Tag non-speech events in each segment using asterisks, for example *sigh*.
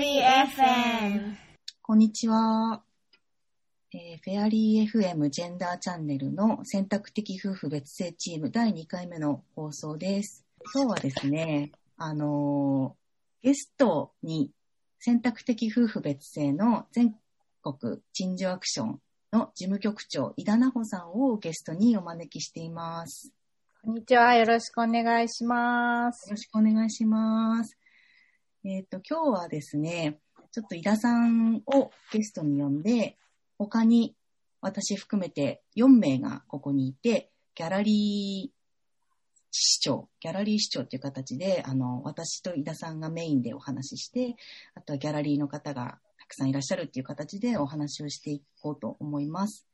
リー FM。こんにちは。えーフェアリー FM ジェンダーチャンネルの選択的夫婦別姓チーム第2回目の放送です。今日はですね、*laughs* あのーゲストに選択的夫婦別姓の全国陳情アクションの事務局長、井田奈穂さんをゲストにお招きしています。こんにちは。よろしくお願いしますよ。ろしくお願いします。えっ、と、今日はですね、ちょっと井田さんをゲストに呼んで、他に私含めて4名がここにいて、ギャラリー市長、ギャラリー市長という形で、あの、私と井田さんがメインでお話しして、あとはギャラリーの方がたくさんいらっしゃるっていう形でお話をしていこうと思います。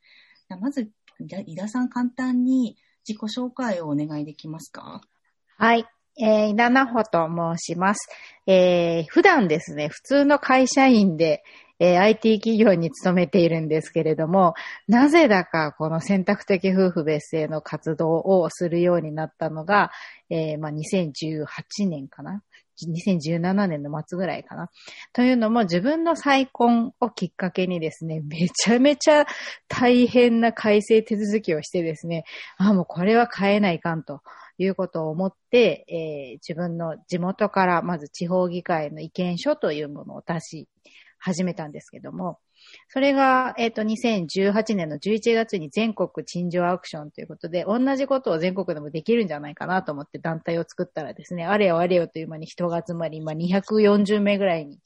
まず、井田さん簡単に自己紹介をお願いできますか？はい。えー、稲名穂と申します。えー、普段ですね、普通の会社員で、えー IT 企業に勤めているんですけれども、なぜだかこの選択的夫婦別姓の活動をするようになったのが、えーまあ、2018年かな？2017年の末ぐらいかな？というのも自分の再婚をきっかけにですね、めちゃめちゃ大変な改正手続きをしてですね、あ、もうこれは変えないかんということを思って、えー自分の地元からまず地方議会の意見書というものを出し始めたんですけども、それが、えっ、と、2018年の11月に全国陳情アクションということで、同じことを全国でもできるんじゃないかなと思って団体を作ったらですね、あれよあれよという間に人が集まり、今240名ぐらいに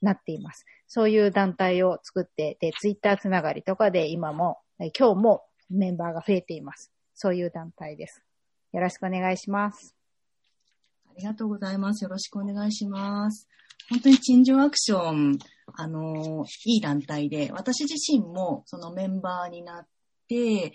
なっています。そういう団体を作って、で、ツイッターつながりとかで今も、今日もメンバーが増えています。そういう団体です。よろしくお願いします。ありがとうございます。よろしくお願いします。本当に陳情アクション、あの、いい団体で、私自身もそのメンバーになって、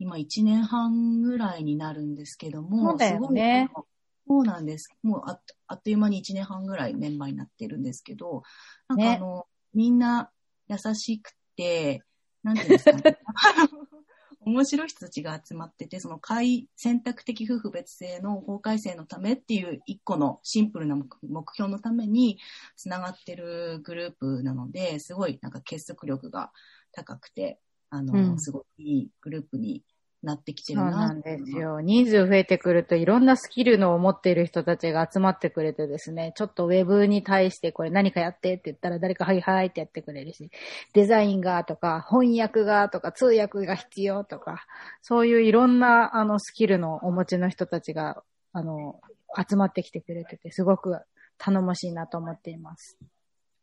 今1年半ぐらいになるんですけども、そうだよねすごいそうなんです。もうあっあっという間に1年半ぐらいメンバーになってるんですけど、なんかあの、みんな優しくて、なんていうんですかね。*laughs* *laughs* 面白い人たちが集まってて、その改選択的夫婦別姓の法改正のためっていう一個のシンプルな目目標のためにつながってるグループなので、すごいなんか結束力が高くて、あの、うん。すごいいいグループになってきてそうるななんです。よ。人数増えてくるといろんなスキルのを持っている人たちが集まってくれてですね、ちょっとウェブに対してこれ何かやってって言ったら誰かはいはいってやってくれるし、デザインがとか翻訳がとか通訳が必要とか、そういういろんなあのスキルのお持ちの人たちがあの集まってきてくれてて、すごく頼もしいなと思っています。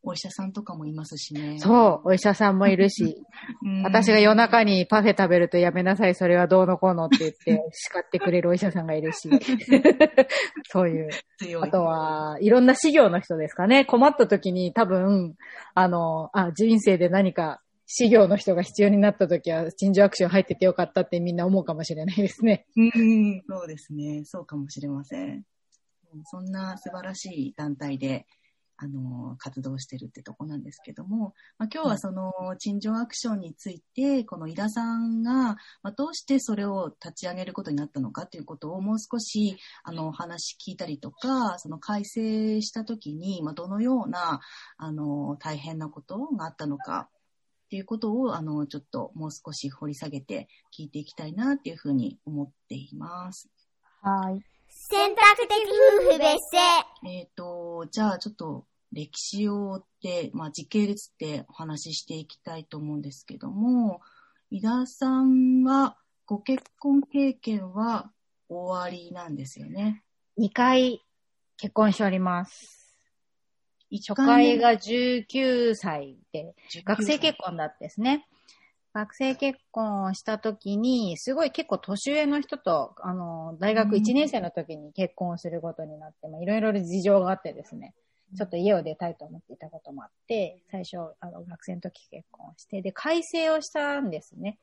お医者さんとかもいますしね。そう、お医者さんもいるし、*laughs* うん。私が夜中にパフェ食べるとやめなさい、それはどうのこうのって言って *laughs* 叱ってくれるお医者さんがいるし、*laughs* そういう。あとは、いろんな事業の人ですかね。困った時に多分、あの、あ、人生で何か事業の人が必要になった時は、陳情アクション入っててよかったってみんな思うかもしれないですね。うん、そうですね。そうかもしれませんそんな素晴らしい団体で、あの、活動してるってとこなんですけども、まあ、今日はその、陳情アクションについて、この井田さんが、まあ、どうしてそれを立ち上げることになったのかということをもう少し、あの、お話聞いたりとか、その改正した時に、まあ、どのような、あの、大変なことがあったのか、っていうことを、あの、ちょっともう少し掘り下げて聞いていきたいなっていうふうに思っています。はい。選択的夫婦別姓。えっ、と、じゃあちょっと歴史を追って、まあ時系列ってお話ししていきたいと思うんですけども、井田さんはご結婚経験は終わりなんですよね？2回結婚しております。一初回目が19歳で、19学生結婚だったですね。学生結婚をした時に、すごい結構年上の人と、あの、大学1年生の時に結婚することになって、まあいろいろ事情があってですね、ちょっと家を出たいと思っていたこともあって、最初、あの、学生の時結婚して、で、改正をしたんですね。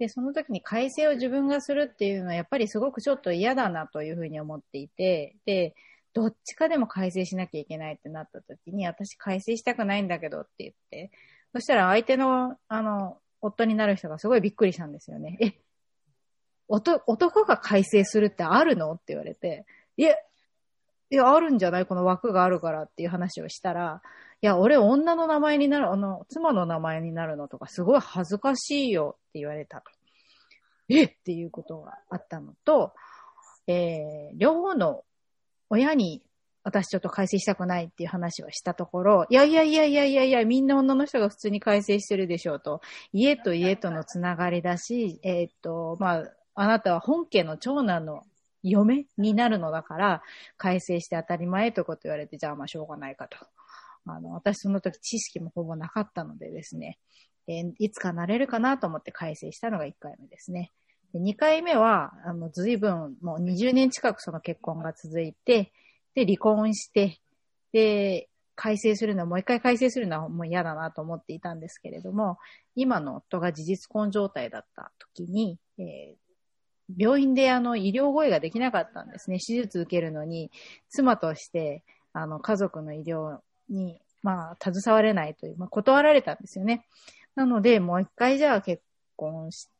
で、その時に改正を自分がするっていうのは、やっぱりすごくちょっと嫌だなというふうに思っていて、で、どっちかでも改正しなきゃいけないってなった時に、私改正したくないんだけどって言って、そしたら相手の、あの、夫になる人がすごいびっくりしたんですよね。え、おと男が改正するってあるの？って言われて、いえ、いや、あるんじゃない？この枠があるからっていう話をしたら、いや、俺女の名前になる、あの、妻の名前になるのとかすごい恥ずかしいよって言われた。え？っていうことがあったのと、えー、両方の親に私ちょっと改正したくないっていう話をしたところ、いやいやいやいやいやいや、みんな女の人が普通に改正してるでしょうと。家と家とのつながりだし、えー、っと、まあ、あなたは本家の長男の嫁になるのだから、改正して当たり前ということ言われて、じゃあまあしょうがないかと。あの、私その時知識もほぼなかったのでですね、えー、いつかなれるかなと思って改正したのが1回目ですね。で2回目は、あの、随分、もう20年近くその結婚が続いて、で、離婚して、で、改正するのは、もう一回改正するのはもう嫌だなと思っていたんですけれども、今の夫が事実婚状態だった時に、えー、病院であの医療声ができなかったんですね。手術受けるのに、妻として、あの、家族の医療に、まあ、携われないという、まあ、断られたんですよね。なので、もう一回じゃあ結婚し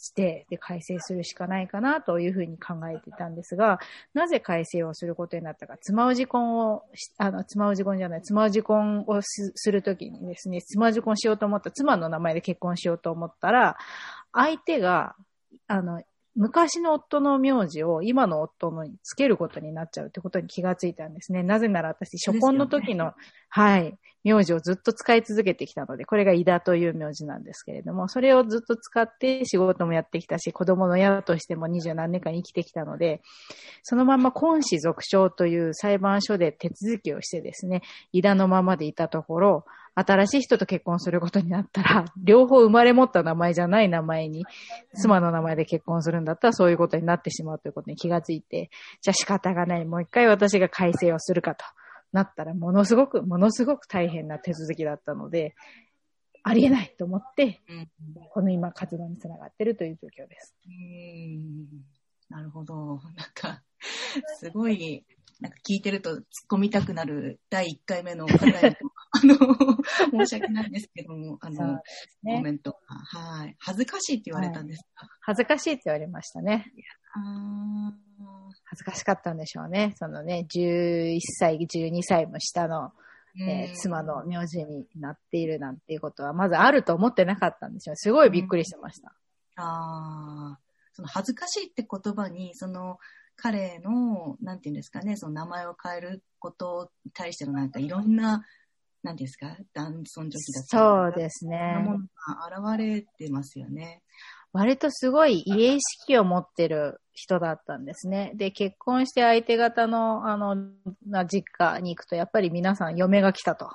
して、で、改正するしかないかなというふうに考えていたんですが、なぜ改正をすることになったか、妻氏婚を、あの、妻氏婚じゃない、妻氏婚をするときにですね、妻氏婚しようと思った、妻の名前で結婚しようと思ったら、相手が、あの、昔の夫の名字を今の夫のにつけることになっちゃうってことに気がついたんですね。なぜなら私、初婚の時の、ね、はい、名字をずっと使い続けてきたので、これが井田という名字なんですけれども、それをずっと使って仕事もやってきたし、子供の親としても二十何年間生きてきたので、そのまま婚死続承という裁判所で手続きをしてですね、井田のままでいたところ、新しい人と結婚することになったら、両方生まれ持った名前じゃない名前に、妻の名前で結婚するんだったらそういうことになってしまうということに気がついて、じゃあ仕方がない、もう一回私が改正をするかと。なったら、ものすごく、ものすごく大変な手続きだったので、ありえないと思って、この今活動につながっているという状況です。なるほど。なんか、すごいなんか聞いてると突っ込みたくなる第1回目の課題と、*laughs* あの、申し訳ないんですけども、あの、ね、コメントが、はい。恥ずかしいって言われたんですか、はい、恥ずかしいって言われましたね。恥ずかしかったんでしょうね。そのね、11歳、12歳も下の、えー、妻の名字になっているなんていうことは、まずあると思ってなかったんですよ。すごいびっくりしてました。ああ、その恥ずかしいって言葉に、その、彼の、なんていうんですかね、その名前を変えることに対してのなんかいろんな、なんですか、男尊女卑だったそうですね。ものが現れてますよね。割とすごい家意識を持ってる人だったんですね。で、結婚して相手方の、あの、実家に行くと、やっぱり皆さん嫁が来たと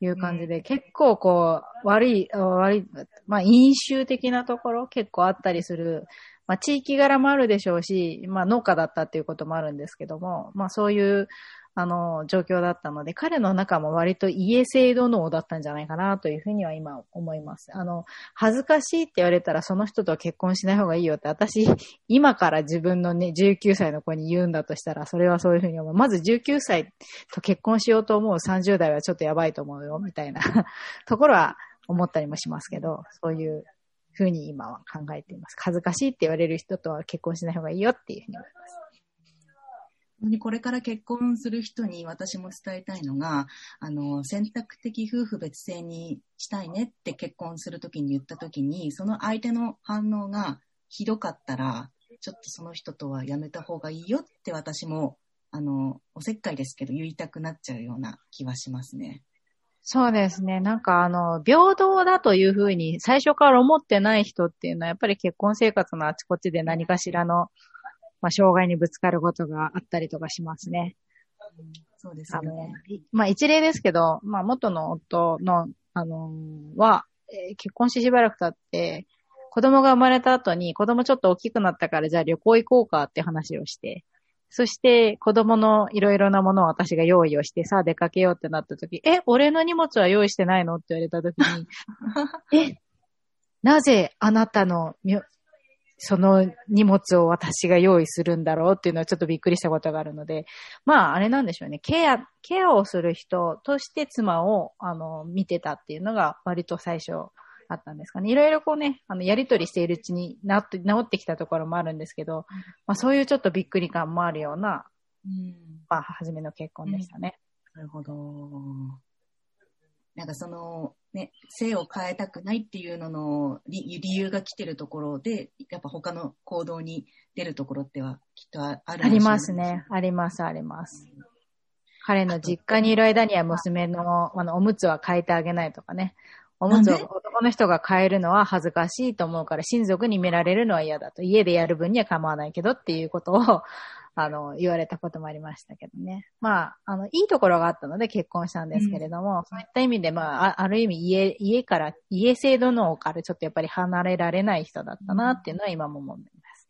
いう感じで、うん、結構こう、悪い、悪い、まあ、飲酒的なところ結構あったりするまあ、地域柄もあるでしょうし、まあ、農家だったっていうこともあるんですけども、まあ、そういう、あの、状況だったので、彼の中も割と家制度脳だったんじゃないかなというふうには今思います。あの、恥ずかしいって言われたらその人と結婚しない方がいいよって、私、今から自分のね、19歳の子に言うんだとしたら、それはそういうふうに思う。まず19歳と結婚しようと思う30代はちょっとやばいと思うよ、みたいな *laughs* ところは思ったりもしますけど、そういうふうに今は考えています。恥ずかしいって言われる人とは結婚しない方がいいよっていうふうに思います。にこれから結婚する人に私も伝えたいのが、あの、選択的夫婦別姓にしたいねって結婚するときに言ったときに、その相手の反応がひどかったら、ちょっとその人とはやめた方がいいよって私も、あの、おせっかいですけど言いたくなっちゃうような気はしますね。そうですね。なんかあの、平等だというふうに最初から思ってない人っていうのは、やっぱり結婚生活のあちこちで何かしらの、まあ、障害にぶつかることがあったりとかしますね。そうですね。あの、まあ一例ですけど、まあ元の夫の、あのは、えー、結婚してしばらく経って、子供が生まれた後に子供ちょっと大きくなったからじゃあ旅行行こうかって話をして、そして子供のいろいろなものを私が用意をしてさあ出かけようってなった時、え、俺の荷物は用意してないの？って言われた時に、*laughs* え、なぜあなたのその荷物を私が用意するんだろうっていうのはちょっとびっくりしたことがあるので、まああれなんでしょうね。ケア、ケアをする人として妻をあの見てたっていうのが割と最初あったんですかね。いろいろこうね、あの、やりとりしているうちに治って、治ってきたところもあるんですけど、まあそういうちょっとびっくり感もあるようなうん。まあ、初めの結婚でしたね。なるほど。なんかその、ね、性を変えたくないっていうのの理理由が来てるところで、やっぱ他の行動に出るところってはきっとああるありますね。。あります、あります。彼の実家にいる間には娘のあのおむつは変えてあげないとかね。おむつを男の人が変えるのは恥ずかしいと思うから親族に見られるのは嫌だと。家でやる分には構わないけどっていうことを、あの、言われたこともありましたけどね。まあ、あの、いいところがあったので結婚したんですけれども、そういった意味で、まあ、あある意味家、家から、家制度のからちょっとやっぱり離れられない人だったなっていうのは今も思います。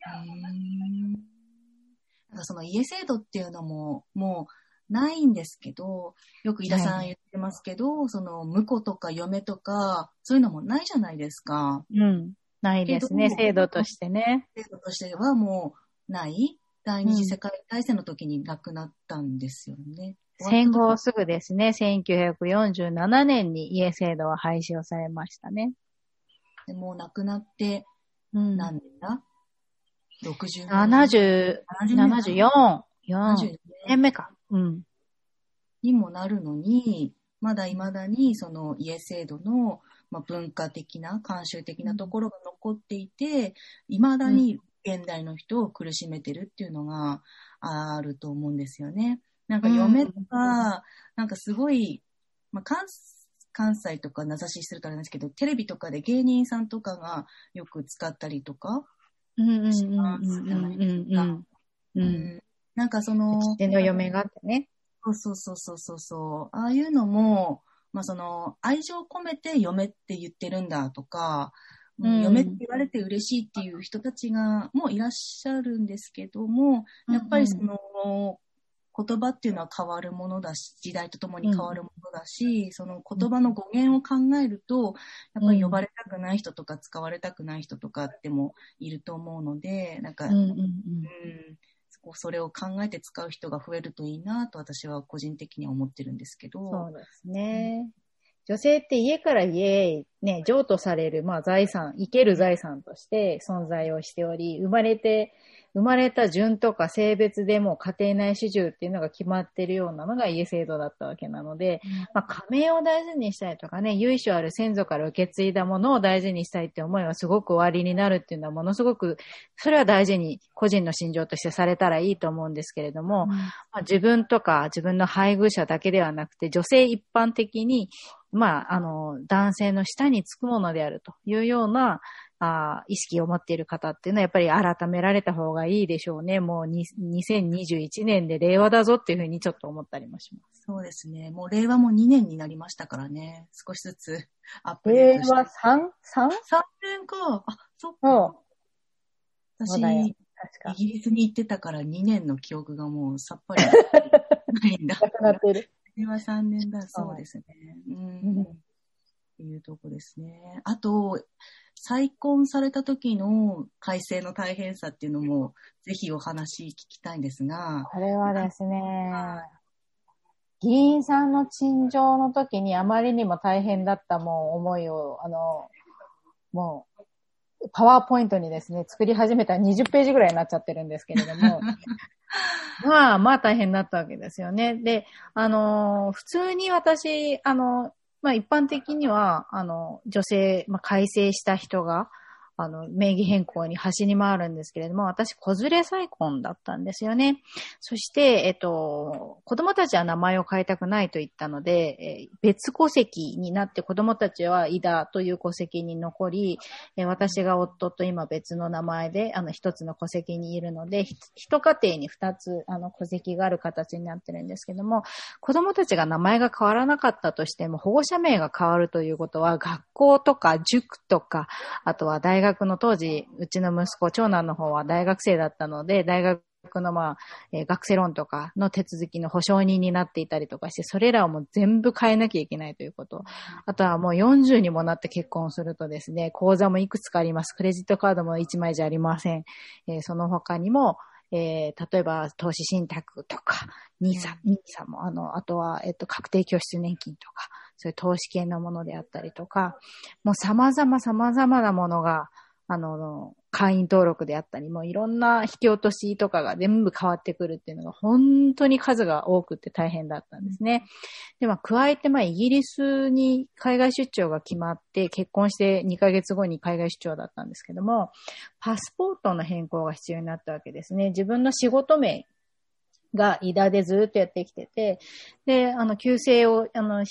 なんかその家制度っていうのも、もうないんですけど、よく井田さん言ってますけど、その婿とか嫁とか、そういうのもないじゃないですか。うん。ないですね、制度としてね。制度としてはもうない。第二次世界大戦の時に亡くなったんですよね。戦後すぐですね、1947年に家制度は廃止をされましたね。でもう亡くなってうん。何年だ、?60 70、74、4 70年目か。うん。にもなるのに、まだ未だにその家制度の、まあ、文化的な、慣習的なところが残っていて、未だに現代の人を苦しめてるっていうのがあると思うんですよね。なんか嫁とか、なんかすごい、まあ、関関西とか名指しするとあれなんですけど、テレビとかで芸人さんとかがよく使ったりとか、しますうんじゃないうんうん。う。うんんなんかその、父の嫁があってね。そうそうそうそうそうそう。ああいうのも、まあその、愛情込めて嫁って言ってるんだとか、うん嫁って言われて嬉しいっていう人たちが、もういらっしゃるんですけども、やっぱりその、言葉っていうのは変わるものだし、時代とともに変わるものだし、その言葉の語源を考えると、やっぱり呼ばれたくない人とか使われたくない人とかってもいると思うので、なんか、うんうんうん。うんそこそれを考えて使う人が増えるといいなと私は個人的には思ってるんですけど。そうですね。女性って家から家へね、譲渡される、まあ財産、生ける財産として存在をしており、生まれて、生まれた順とか性別でも家庭内主従っていうのが決まってるようなのが家制度だったわけなので、まあ家名を大事にしたいとかね、由緒ある先祖から受け継いだものを大事にしたいって思いはすごく終わりになるっていうのはものすごく、それは大事に個人の心情としてされたらいいと思うんですけれども、まあ、自分とか自分の配偶者だけではなくて、女性一般的に、まあ、あの、男性の下につくものであるというような、あ意識を持っている方っていうのはやっぱり改められた方がいいでしょうね。もうに2021年で令和だぞっていうふうにちょっと思ったりもします。そうですね。もう令和も2年になりましたからね。少しずつアップデートして。3?3? 3年か。あ、そっか。私、イ。ギリスに行ってたから2年の記憶がもうさっぱり *laughs* ないんだ。なくなっている。令和3年だ。そうですね。うん。っていうとこですね。あと、再婚された時の改正の大変さっていうのも、ぜひお話聞きたいんですが、これはですね、議員さんの陳情の時にあまりにも大変だったもう思いを、あの、もう、パワーポイントにですね、作り始めたら20ページぐらいになっちゃってるんですけれども、*laughs* まあまあ大変だったわけですよね。で、あの、普通に私、あの、まあ一般的には、あの、女性、まあ改正した人が、あの、名義変更に走り回るんですけれども、私、子連れ再婚だったんですよね。そして、えっと、子供たちは名前を変えたくないと言ったので、え別戸籍になって子供たちは井田という戸籍に残り、え私が夫と今別の名前で、あの、一つの戸籍にいるので、一家庭に二つ、あの、戸籍がある形になってるんですけども、子供たちが名前が変わらなかったとしても、保護者名が変わるということは、学校とか塾とか、あとは大学学の当時、うちの息子、長男の方は大学生だったので、大学のまあ、えー学生ローンとかの手続きの保証人になっていたりとかして、それらをもう全部変えなきゃいけないということ。あとはもう40にもなって結婚するとですね、口座もいくつかあります。クレジットカードも1枚じゃありません。えーその他にも、えー例えば投資信託とか、ニーサ、ニーサも、あの、あとは、えっと、確定拠出年金とか、そういう投資系のものであったりとか、もう様々様々なものが、あの、会員登録であったり、もういろんな引き落としとかが全部変わってくるっていうのが本当に数が多くて大変だったんですね。で、まあ、加えて、まあ、イギリスに海外出張が決まって、結婚して2ヶ月後に海外出張だったんですけども、パスポートの変更が必要になったわけですね。自分の仕事名がイダでずっとやってきてて、で、あの、旧姓を、あの、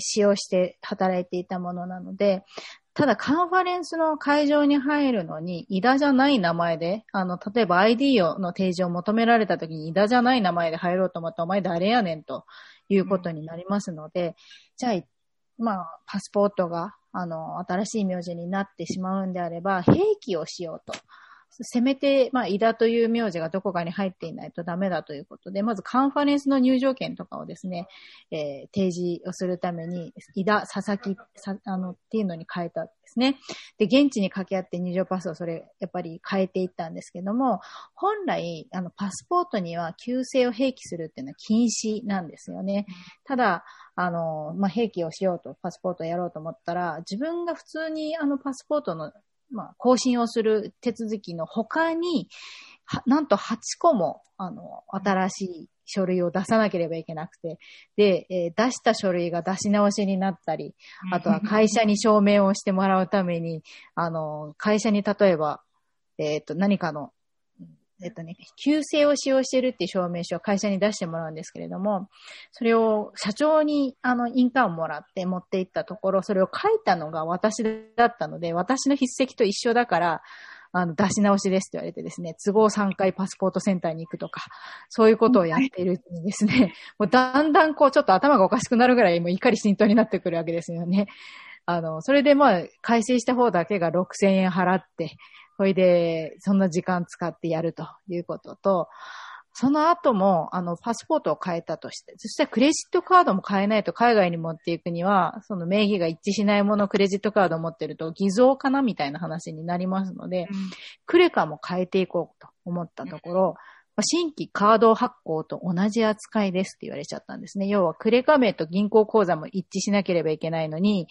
使用して働いていたものなので、ただカンファレンスの会場に入るのに、イダじゃない名前で、あの、例えば ID をの提示を求められた時に、イダじゃない名前で入ろうと思ったら、お前誰やねんということになりますので、じゃあ、まあ、パスポートが、あの、新しい名字になってしまうんであれば、兵器をしようと。せめて、まあ、井田という名字がどこかに入っていないとダメだということで、まずカンファレンスの入場券とかをですね、えー、提示をするために、井田、佐々木、さあの、っていうのに変えたんですね。で、現地に掛け合って入場パスをそれ、やっぱり変えていったんですけども、本来、あの、パスポートには旧姓を併記するっていうのは禁止なんですよね。ただ、あの、まあ、併記をしようと、パスポートをやろうと思ったら、自分が普通にあのパスポートのまあ、更新をする手続きの他に、なんと8個も、あの、新しい書類を出さなければいけなくて、で、えー、出した書類が出し直しになったり、あとは会社に証明をしてもらうために、あの、会社に例えば、えっ、ー、と、何かのえっとね、旧姓を使用しているっていう証明書を会社に出してもらうんですけれども、それを社長にあの印鑑をもらって持って行ったところ、それを書いたのが私だったので、私の筆跡と一緒だから、あの、出し直しですって言われてですね、都合3回パスポートセンターに行くとか、そういうことをやっているうちにですね、もうだんだんこうちょっと頭がおかしくなるぐらいもう怒り浸透になってくるわけですよね。あの、それでまあ、改正した方だけが6000円払って、それで、そんな時間使ってやるということと、その後も、あの、パスポートを変えたとして、そしたらクレジットカードも変えないと海外に持っていくには、その名義が一致しないものクレジットカードを持ってると偽造かなみたいな話になりますので、うん、クレカも変えていこうと思ったところ、うん、新規カード発行と同じ扱いですって言われちゃったんですね。要はクレカ名と銀行口座も一致しなければいけないのに、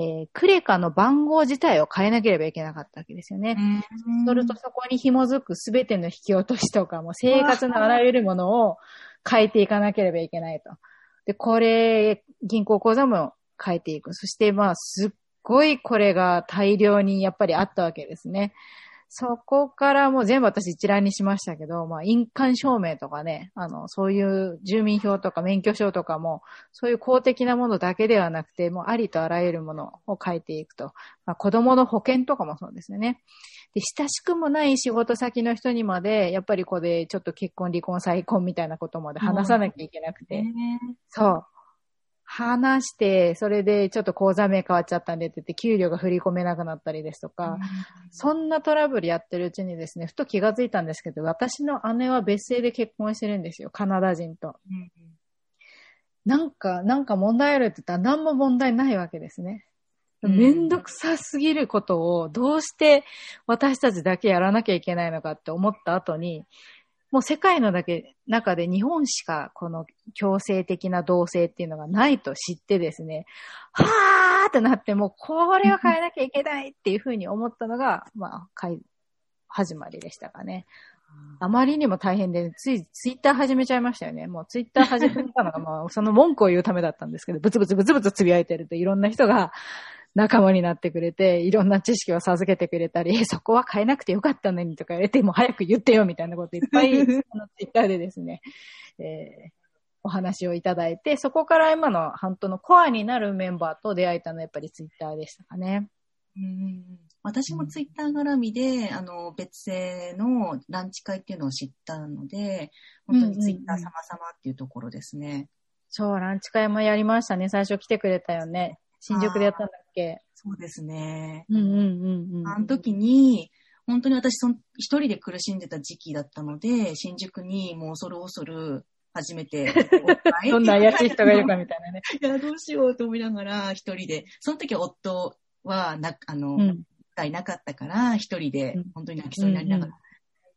えー、クレカの番号自体を変えなければいけなかったわけですよね。そうするとそこに紐づくすべての引き落としとかも生活のあらゆるものを変えていかなければいけないと。で、これ、銀行口座も変えていく。そしてまあ、すっごいこれが大量にやっぱりあったわけですね。そこからもう全部私一覧にしましたけど、まあ、印鑑証明とかね、あの、そういう住民票とか免許証とかも、そういう公的なものだけではなくて、もうありとあらゆるものを変えていくと。まあ、子供の保険とかもそうですよね。で、親しくもない仕事先の人にまで、やっぱりここでちょっと結婚、離婚、再婚みたいなことまで話さなきゃいけなくて。そう。話して、それでちょっと口座名変わっちゃったんでって言って、給料が振り込めなくなったりですとか、そんなトラブルやってるうちにですね、ふと気がついたんですけど、私の姉は別姓で結婚してるんですよ、カナダ人と。なんか、なんか問題あるって言ったら何も問題ないわけですね。めんどくさすぎることをどうして私たちだけやらなきゃいけないのかって思った後に、もう世界のだけ中で日本しかこの強制的な同性っていうのがないと知ってですね、はーってなって、もうこれを変えなきゃいけないっていうふうに思ったのが、まあ、始まりでしたかね。あまりにも大変で、ついツイッター始めちゃいましたよね。もうツイッター始めたのが、まあ、その文句を言うためだったんですけど、ブツブツブツブツつぶやいてるといろんな人が、仲間になってくれて、いろんな知識を授けてくれたり、*laughs* そこは変えなくてよかったのにとか言われて、もう早く言ってよみたいなこといっぱい、*laughs* ツイッターでですね、えー、お話をいただいて、そこから今の半島のコアになるメンバーと出会えたのはやっぱりツイッターでしたかね。うん私もツイッター絡みで、あの、別姓のランチ会っていうのを知ったので、本当にツイッター様々っていうところですね。そう、ランチ会もやりましたね。最初来てくれたよね。新宿でやったんだっけ？そうですね。うんうんうんうん。あの時に、本当に私その一人で苦しんでた時期だったので、新宿にもう恐る恐る初めて。*laughs* どんな怪しい人がいるかみたいなね。*laughs* いや、どうしようと思いながら一人で、その時は夫はな、あの、うん、いなかったから、一人で本当に泣きそうになりながら、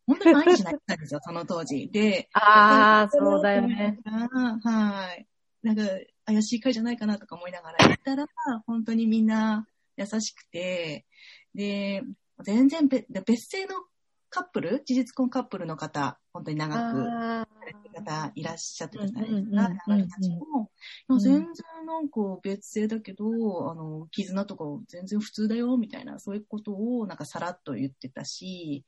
うんうん、本当に毎日泣いてたんですよ、その当時。で、*laughs* ああ、そうだよね。はい。なんか、怪しい会じゃないかなとか思いながら行ったら、本当にみんな優しくて、で、全然別別姓のカップル、事実婚カップルの方、本当に長くあされてる方いらっしゃってるじゃないうんですか。うんうんうんあの人たちも、全然なんか別姓だけど、あの、絆とか全然普通だよ、みたいな、そういうことをなんかさらっと言ってたし、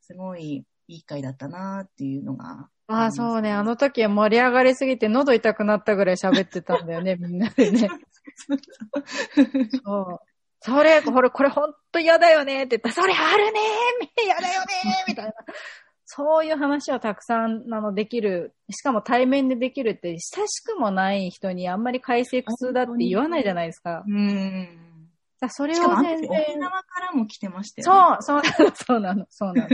すごいいい会だったなっていうのが。ああ、そうね。あの時は盛り上がりすぎて喉痛くなったぐらい喋ってたんだよね、*laughs* みんなでね。そう。それ、これ、これほんと嫌だよねって言ったら、それあるねー *laughs* 嫌だよねーみたいな。そういう話をたくさん、あの、できる。しかも対面でできるって、親しくもない人にあんまり改正苦痛だって言わないじゃないですか。うん。だそれを全然。時沖縄からも来てましたよね。そう、そうなの、*laughs* そうなの、そうなの。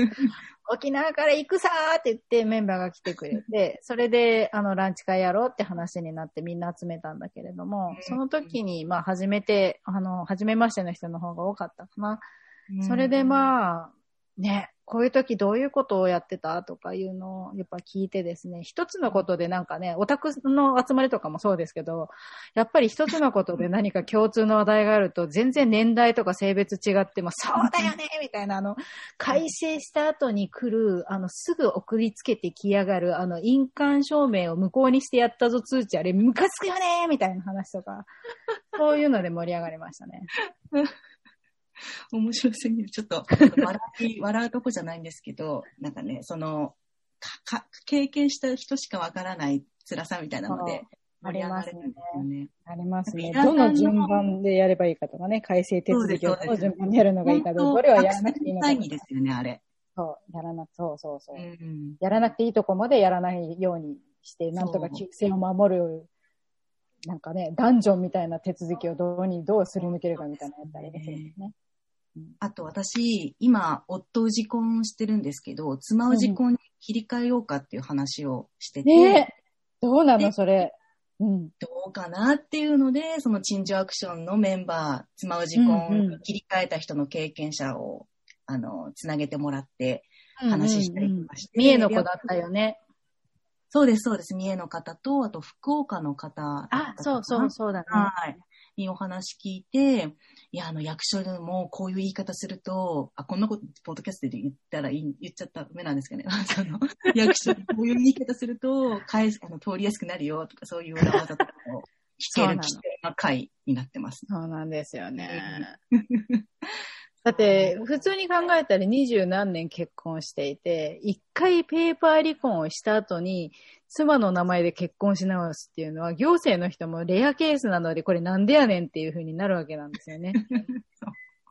沖縄から行くさーって言ってメンバーが来てくれて、*laughs* それで、あの、ランチ会やろうって話になってみんな集めたんだけれどもうん、その時に、まあ、初めて、あの、初めましての人の方が多かったかな。うんそれでまあ、ね、こういう時どういうことをやってたとかいうのをやっぱ聞いてですね、一つのことでなんかね、オタクの集まりとかもそうですけど、やっぱり一つのことで何か共通の話題があると、全然年代とか性別違っても、そうだよねみたいな、あの、改正した後に来る、あの、すぐ送りつけてきやがる、あの、印鑑証明を無効にしてやったぞ通知、あれ、ムカつくよねみたいな話とか、そういうので盛り上がりましたね。*laughs* *laughs* 面白すぎる。ちょっと、笑い、*laughs* 笑うとこじゃないんですけど、なんかね、その、か、か経験した人しかわからない辛さみたいなので、盛り上がれるんですよね。ありますね。どの順番でやればいいかとかね、改正手続きをどの順番でやるのがいいかとか、どれはやらなくていいのかですよね、あれ。そう、やらなく、そうそうそう。うん。やらなくていいとこまでやらないようにして、なんとか規制を守る、なんかね、ダンジョンみたいな手続きをどうに、どうすり抜けるかみたいなやったりですね。あと私、今、夫を離婚してるんですけど、妻を離婚に切り替えようかっていう話をしてて、ねえ、どうなのでそれ。うん。どうかなっていうので、その陳情アクションのメンバー、妻を離婚に切り替えた人の経験者を、あの、つなげてもらって話したりとかして。三重の子だったよね。そうです、そうです。三重の方と、あと福岡の方。あ、そうそうそうだね。はい。にお話聞いて、いや、あの、役所でもこういう言い方すると、あ、こんなこと、ポッドキャストで言ったらいい、言っちゃったらダメなんですかね。*laughs* その、役所でこういう言い方すると、返す、あの、通りやすくなるよとか、そういう裏技とかを聞ける貴重な回になってます。そうなんですよね。*laughs* だって、普通に考えたら二十何年結婚していて、一回ペーパー離婚をした後に、妻の名前で結婚し直すっていうのは、行政の人もレアケースなので、これなんでやねんっていう風になるわけなんですよね。*laughs*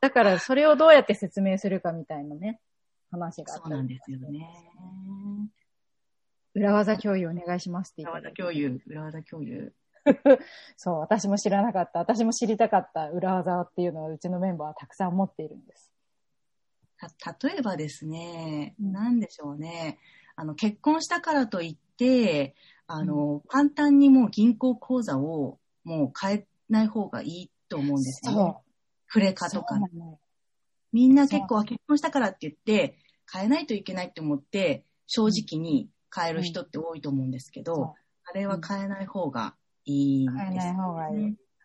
だから、それをどうやって説明するかみたいなね、話があったりそうなんですよね。裏技共有お願いしますって言裏って技共有、裏技共有。*laughs* そう、私も知らなかった。私も知りたかった裏技っていうのをうちのメンバーはたくさん持っているんです。た、例えばですね、うんなんでしょうね。あの、結婚したからといって、あの、簡単にもう銀行口座をもう変えない方がいいと思うんですよね。そう。クレカとかそう。なのよみんな結構結婚したからって言って、変えないといけないって思って、正直に変える人って多いと思うんですけど、そうあれは変えない方がいいんです、変えない方がいい。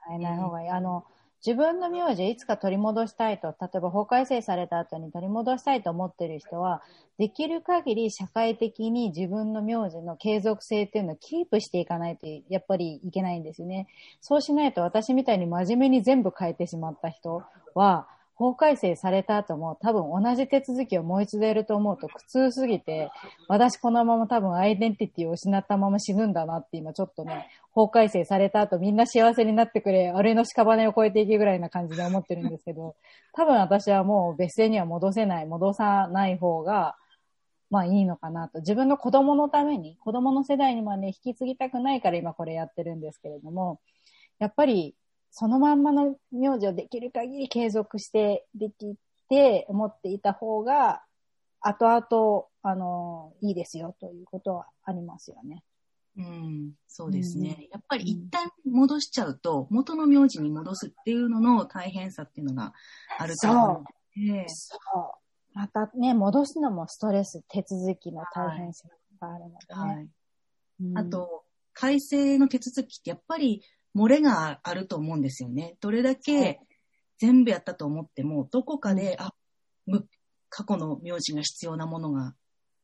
変えない方がいい。あの、自分の名字をいつか取り戻したいと、例えば法改正された後に取り戻したいと思ってる人は、できる限り社会的に自分の名字の継続性っていうのをキープしていかないと、やっぱりいけないんですよね。そうしないと私みたいに真面目に全部変えてしまった人は、法改正された後も多分同じ手続きをもう一度やると思うと苦痛すぎて、私このまま多分アイデンティティを失ったまま死ぬんだなって今ちょっとね、法改正された後みんな幸せになってくれ、あれの屍を越えていけぐらいな感じで思ってるんですけど、多分私はもう別姓には戻せない、戻さない方が、まあいいのかなと。自分の子供のために、子供の世代にもね、引き継ぎたくないから今これやってるんですけれども、やっぱりそのまんまの名字をできる限り継続してできて持っていた方が、後々、あの、いいですよということはありますよね。うん、そうですね。うんやっぱり一旦戻しちゃうと、元の名字に戻すっていうのの大変さっていうのがあると思うので、そう。またね、戻すのもストレス、手続きの大変さがあるのでね。はい。うんあ、と、改正の手続きってやっぱり漏れがあると思うんですよね。どれだけ全部やったと思っても、どこかで、あ、む過去の名字が必要なものが、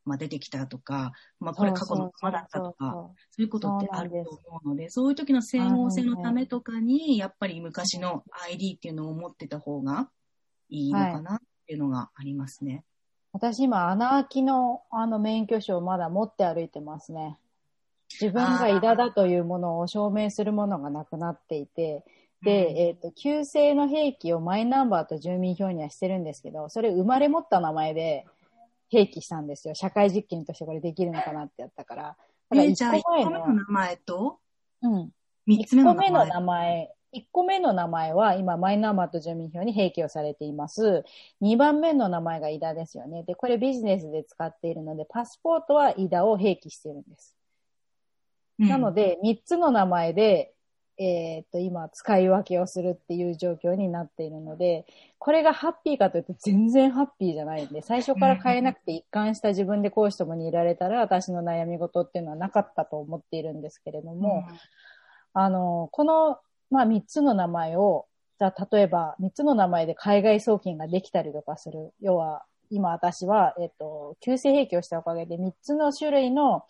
まあ、出てきたとか、まあ、これ過去のままだったとか、そういうことってあると思うので、そういう時の整合性のためとかに、やっぱり昔の ID っていうのを持ってた方がいいのかなっていうのがありますね。私今、穴開きのあの免許証をまだ持って歩いてますね。自分がイダだというものを証明するものがなくなっていて、で、えっ、ー、と、旧姓の兵器をマイナンバーと住民票にはしてるんですけど、それ生まれ持った名前で兵器したんですよ。社会実験としてこれできるのかなってやったから。だから1個目の名前と、うん。3つ目の名前。1個目の名前。1個目の名前は今マイナンバーと住民票に併記をされています。2番目の名前が井田ですよね。で、これビジネスで使っているので、パスポートは井田を併記してるんです。うん、なので、3つの名前でえっ、と、今、使い分けをするっていう状況になっているので、これがハッピーかというと全然ハッピーじゃないんで、最初から変えなくて一貫した自分で講師ともにいられたら、私の悩み事っていうのはなかったと思っているんですけれども、うん、あの、この、まあ、3つの名前を、じゃあ、例えば、3つの名前で海外送金ができたりとかする。要は、今私は、えっ、と、旧正兵器をしたおかげで3つの種類の、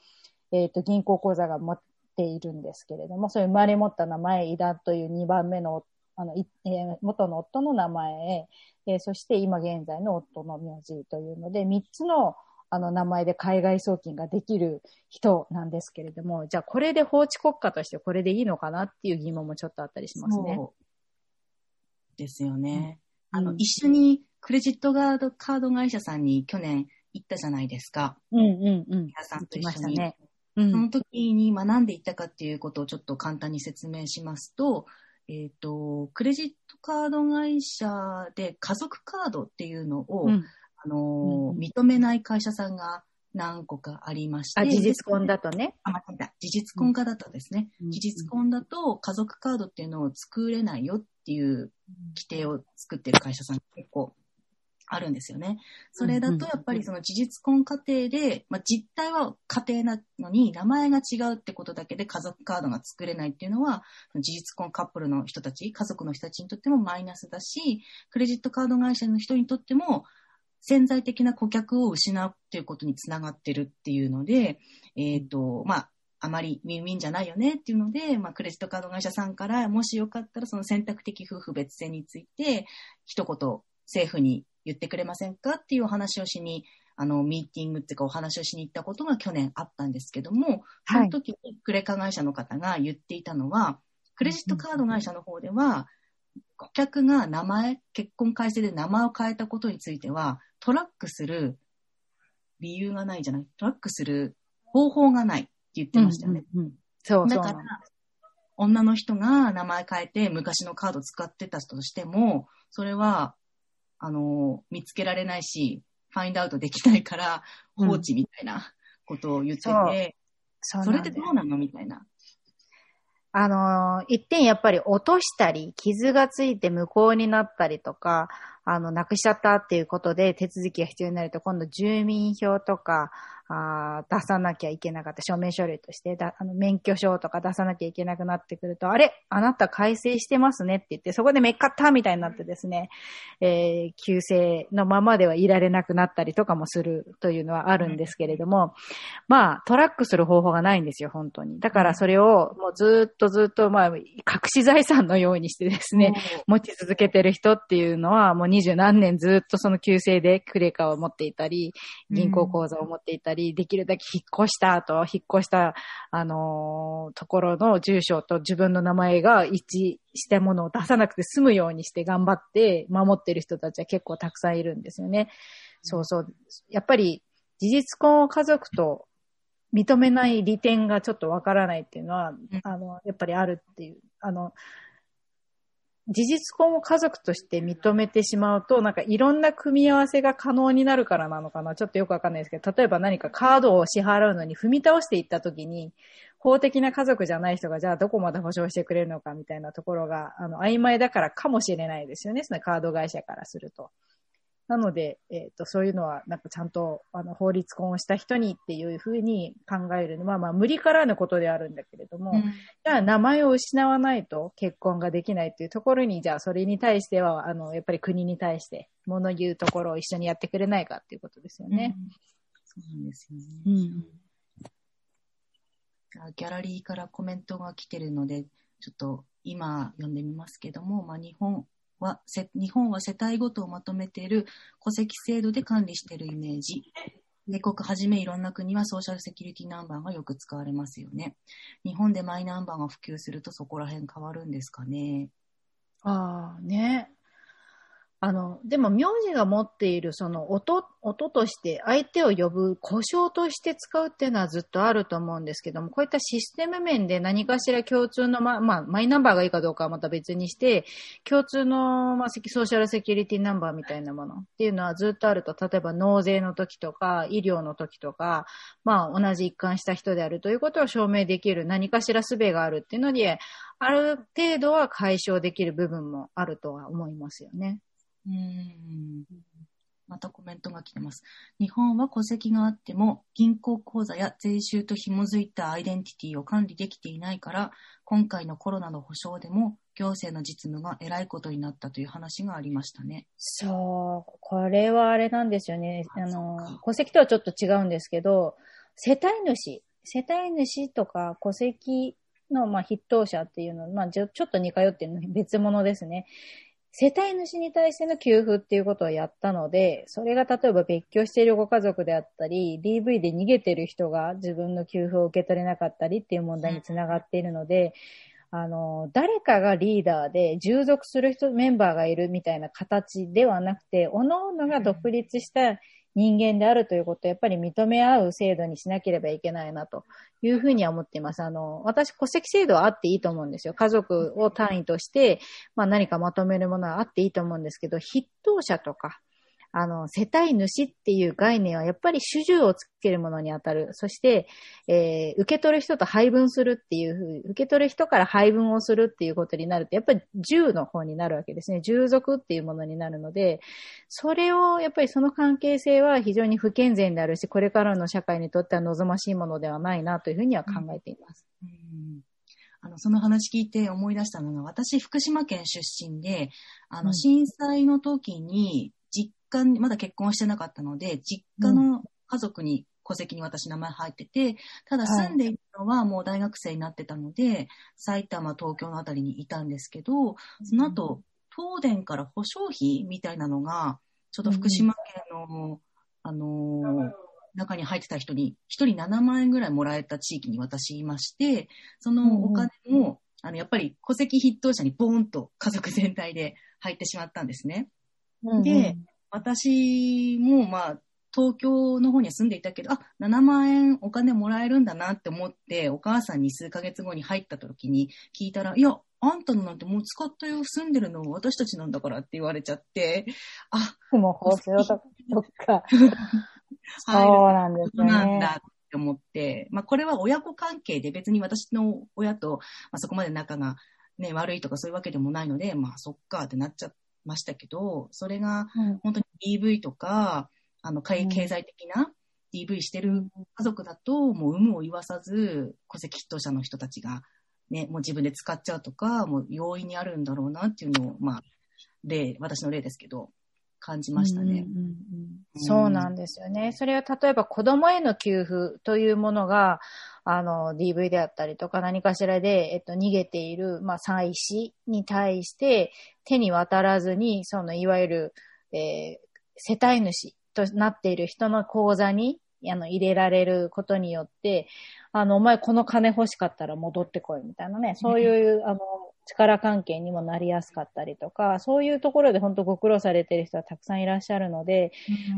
えっ、と、銀行口座が持ているんですけれども、そういう生まれ持った名前、井田という2番目の、あの、えー、元の夫の名前、えー、そして今現在の夫の名字というので、3つのあの名前で海外送金ができる人なんですけれども、じゃあこれで法治国家としてこれでいいのかなっていう疑問もちょっとあったりしますね。ですよね。うん、あの、一緒にクレジットカードカード会社さんに去年行ったじゃないですか。うんうんうん。皆さんと一緒に。ね、その時に学んでいったかっていうことをちょっと簡単に説明しますと、えっ、ー、と、クレジットカード会社で家族カードっていうのを、うん、あの、うん、認めない会社さんが何個かありまして。あ、事実婚だとね。あ、間違えた。事実婚化だとですね、うん、事実婚だと家族カードっていうのを作れないよっていう規定を作ってる会社さん結構あるんですよね。それだとやっぱりその事実婚家庭で、まあ、実態は家庭なのに名前が違うってことだけで家族カードが作れないっていうのは、事実婚カップルの人たち、家族の人たちにとってもマイナスだし、クレジットカード会社の人にとっても潜在的な顧客を失うっていうことにつながってるっていうので、えっ、ー、と、まあ、あまりウィンウィンじゃないよねっていうので、まあ、クレジットカード会社さんから、もしよかったらその選択的夫婦別姓について、一言政府に言ってくれませんかっていうお話をしに、あの、ミーティングっていうかお話をしに行ったことが去年あったんですけども、その時にクレカ会社の方が言っていたのは、クレジットカード会社の方では、顧客が名前、結婚改正で名前を変えたことについては、トラックする理由がないじゃない？トラックする方法がないって言ってましたよね。うんうんうん、そうだから、女の人が名前変えて昔のカード使ってたとしても、それはあの、見つけられないし、ファインドアウトできないから放置みたいなことを言ってて、う。んそそれってどうなのみたいな。あの、一点やっぱり落としたり、傷がついて無効になったりとか、あの、なくしちゃったっていうことで手続きが必要になると、今度住民票とか、あ出さなきゃいけなかった証明書類としてだあの免許証とか出さなきゃいけなくなってくると、あれあなた改正してますねって言って、そこでめっかったみたいになってですね、えー、旧姓のままではいられなくなったりとかもするというのはあるんですけれども、まあ、トラックする方法がないんですよ、本当に。だからそれをもうずっとずっと、まあ、隠し財産のようにしてですね、持ち続けてる人っていうのは、もう二十何年ずっとその旧姓でクレカを持っていたり、銀行口座を持っていたり、り、できるだけ引っ越した後、引っ越した、あのー、ところの住所と自分の名前が一致したものを出さなくて済むようにして頑張って守ってる人たちは結構たくさんいるんですよね。そうそう。やっぱり事実婚を家族と認めない利点がちょっとわからないっていうのは、あの、やっぱりあるっていう、あの、事実婚を家族として認めてしまうと、なんかいろんな組み合わせが可能になるからなのかな。ちょっとよくわかんないですけど、例えば何かカードを支払うのに踏み倒していったときに、法的な家族じゃない人がじゃあどこまで保証してくれるのかみたいなところが、あの、曖昧だからかもしれないですよね。そのカード会社からすると。なので、えっ、と、そういうのは、なんかちゃんと、あの、法律婚をした人にっていうふうに考えるのは、まあ、無理からぬことであるんだけれども、うんじゃあ名前を失わないと結婚ができないっていうところに、じゃあそれに対しては、あの、やっぱり国に対して物言うところを一緒にやってくれないかっていうことですよね。そうなんですよね。うん。あギャラリーからコメントが来てるので、ちょっと今読んでみますけども、まあ、日本は、日本は世帯ごとをまとめている戸籍制度で管理しているイメージ。米国はじめいろんな国はソーシャルセキュリティナンバーがよく使われますよね。日本でマイナンバーが普及するとそこら辺変わるんですかね。ああ、ね。あの、でも名字が持っているその音、音として相手を呼ぶ故障として使うっていうのはずっとあると思うんですけども、こういったシステム面で何かしら共通の、ま、まあ、マイナンバーがいいかどうかはまた別にして、共通の、まあ、ソーシャルセキュリティナンバーみたいなものっていうのはずっとあると、例えば納税の時とか、医療の時とか、まあ、同じ一貫した人であるということを証明できる何かしら術があるっていうので、ある程度は解消できる部分もあるとは思いますよね。うーんまたコメントが来てます。日本は戸籍があっても銀行口座や税収と紐づいたアイデンティティを管理できていないから、今回のコロナの保障でも行政の実務が偉いことになったという話がありましたね。そう、これはあれなんですよね。あの戸籍とはちょっと違うんですけど、世帯主、世帯主とか戸籍の、まあ、筆頭者っていうのは、まあ、ちょっと似通ってるの別物ですね。世帯主に対しての給付っていうことをやったので、それが例えば別居しているご家族であったり、DV で逃げてる人が自分の給付を受け取れなかったりっていう問題につながっているので、あの、誰かがリーダーで従属する人、メンバーがいるみたいな形ではなくて、各々が独立した人間であるということをやっぱり認め合う制度にしなければいけないなというふうには思っています。あの、私、戸籍制度はあっていいと思うんですよ。家族を単位として、まあ何かまとめるものはあっていいと思うんですけど、筆頭者とか、あの、世帯主っていう概念はやっぱり主従をつけるものに当たる。そして、えー受け取る人と配分するっていうふう、受け取る人から配分をするっていうことになると、やっぱり従の方になるわけですね。従属っていうものになるので、それを、やっぱりその関係性は非常に不健全であるし、これからの社会にとっては望ましいものではないなというふうには考えています。うんあの、その話聞いて思い出したのが、私、福島県出身で、あの、うん震災の時に、実家に、まだ結婚はしてなかったので、実家の家族に、戸籍に私名前入ってて、ただはい。住んでいるのはもう大学生になってたので、埼玉、東京のあたりにいたんですけど、その後、東電から保証費みたいなのが、ちょっと福島県の、あのー中に入ってた人に、一人7万円ぐらいもらえた地域に私いまして、そのお金も、あの、やっぱり戸籍筆頭者にボーンと家族全体で入ってしまったんですね。で私もまあ、東京の方には住んでいたけど、あ、7万円お金もらえるんだなって思って、お母さんに数ヶ月後に入った時に聞いたら、いや、あんたのなんてもう使ったよ、住んでるの私たちなんだからって言われちゃって、あ、もう放送とか、そっか。そうなんですことなんね。だって思って、まあこれは親子関係で別に私の親と、まあ、そこまで仲がね、悪いとかそういうわけでもないので、まあそっかってなっちゃいましたけど、それがうん本当に DV とか、あの、うん。経経済的な DV してる家族だと、もう有無を言わさず、戸籍筆頭者の人たちが、ね、もう自分で使っちゃうとか、もう容易にあるんだろうなっていうのを、まあ、例、私の例ですけど、感じましたね。うんうんうんそうなんですよね。それは例えば子供への給付というものが、あの、DV であったりとか何かしらで、えっと、逃げている、まあ、妻子に対して手に渡らずに、その、いわゆる、えー世帯主となっている人の口座に、あの、入れられることによって、あの、お前この金欲しかったら戻ってこいみたいなね、そういう、あの、力関係にもなりやすかったりとか、そういうところで本当ご苦労されている人はたくさんいらっしゃるので、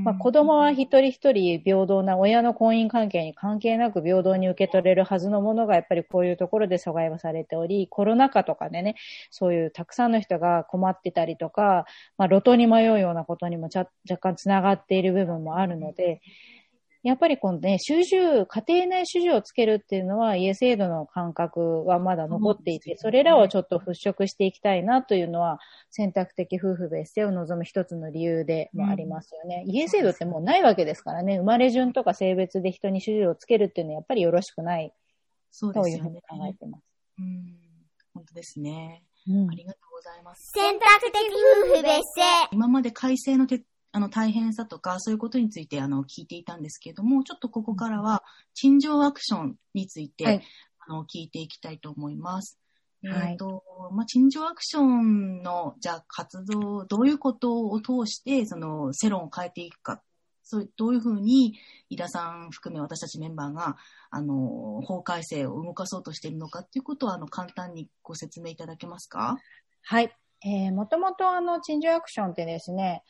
まあ、子供は一人一人平等な親の婚姻関係に関係なく平等に受け取れるはずのものがやっぱりこういうところで阻害をされており、コロナ禍とかでね、そういうたくさんの人が困ってたりとか、まあ、路頭に迷うようなことにもちゃ若干つながっている部分もあるので、やっぱりこのね、主従、家庭内主従をつけるっていうのは、家制度の感覚はまだ残っていて、それらをちょっと払拭していきたいなというのは、選択的夫婦別姓を望む一つの理由でもありますよね。うん、家制度ってもうないわけですからね、生まれ順とか性別で人に主従をつけるっていうのはやっぱりよろしくないそうですよね。というふうに考えてます。うん、本当ですね。うん、ありがとうございます。選択的夫婦別姓。今まで改正の手あの、大変さとか、そういうことについて、あの、聞いていたんですけれども、ちょっとここからは、陳情アクションについて、はい、あの、聞いていきたいと思います。はい、えっ、ー、と、まあ、陳情アクションの、じゃあ、活動、どういうことを通して、その、世論を変えていくか、そうどういうふうに、井田さん含め私たちメンバーが、あの、法改正を動かそうとしているのかっていうことを、あの、簡単にご説明いただけますか？はい。えー、もともとあの、陳情アクションってですね、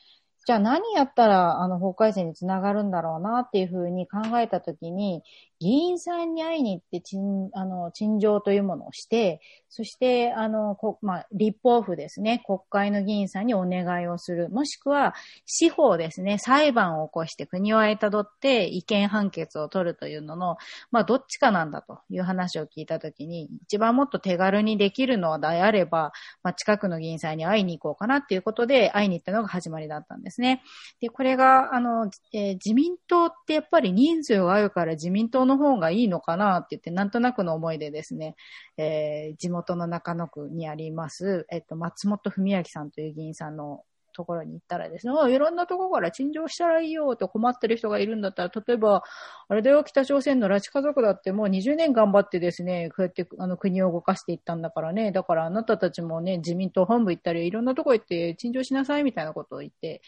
じゃあ何やったらあの法改正につながるんだろうなっていうふうに考えたときに、議員さんに会いに行って陳、あの、陳情というものをして、そして、あの、こまあ、立法府ですね、国会の議員さんにお願いをする。もしくは、司法ですね、裁判を起こして国を相たどって意見判決を取るというのの、まあ、どっちかなんだという話を聞いたときに、一番もっと手軽にできるのであれば、まあ、近くの議員さんに会いに行こうかなっていうことで、会いに行ったのが始まりだったんですね。で、これが、あの、えー、自民党ってやっぱり人数があるから自民党のの方がいいのかなって言って、なんとなくの思いでですね、えー、地元の中野区にあります、えっと、松本文明さんという議員さんのところに行ったらですね、いろんなところから陳情したらいいよと困ってる人がいるんだったら、例えば、あれだよ、北朝鮮の拉致家族だってもう20年頑張ってですね、こうやってあの国を動かしていったんだからね、だからあなたたちもね、自民党本部行ったり、いろんなとこ行って陳情しなさいみたいなことを言って、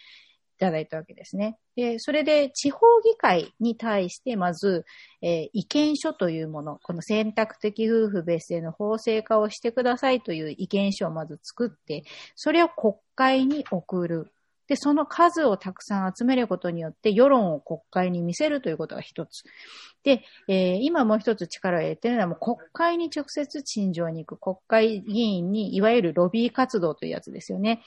ただいたわけですね。で、それで地方議会に対してまず、えー、意見書というもの、この選択的夫婦別姓の法制化をしてくださいという意見書をまず作って、それを国会に送る。で、その数をたくさん集めることによって世論を国会に見せるということが一つ。で、えー、今もう一つ力を入れているのはもう国会に直接陳情に行く。国会議員にいわゆるロビー活動というやつですよね。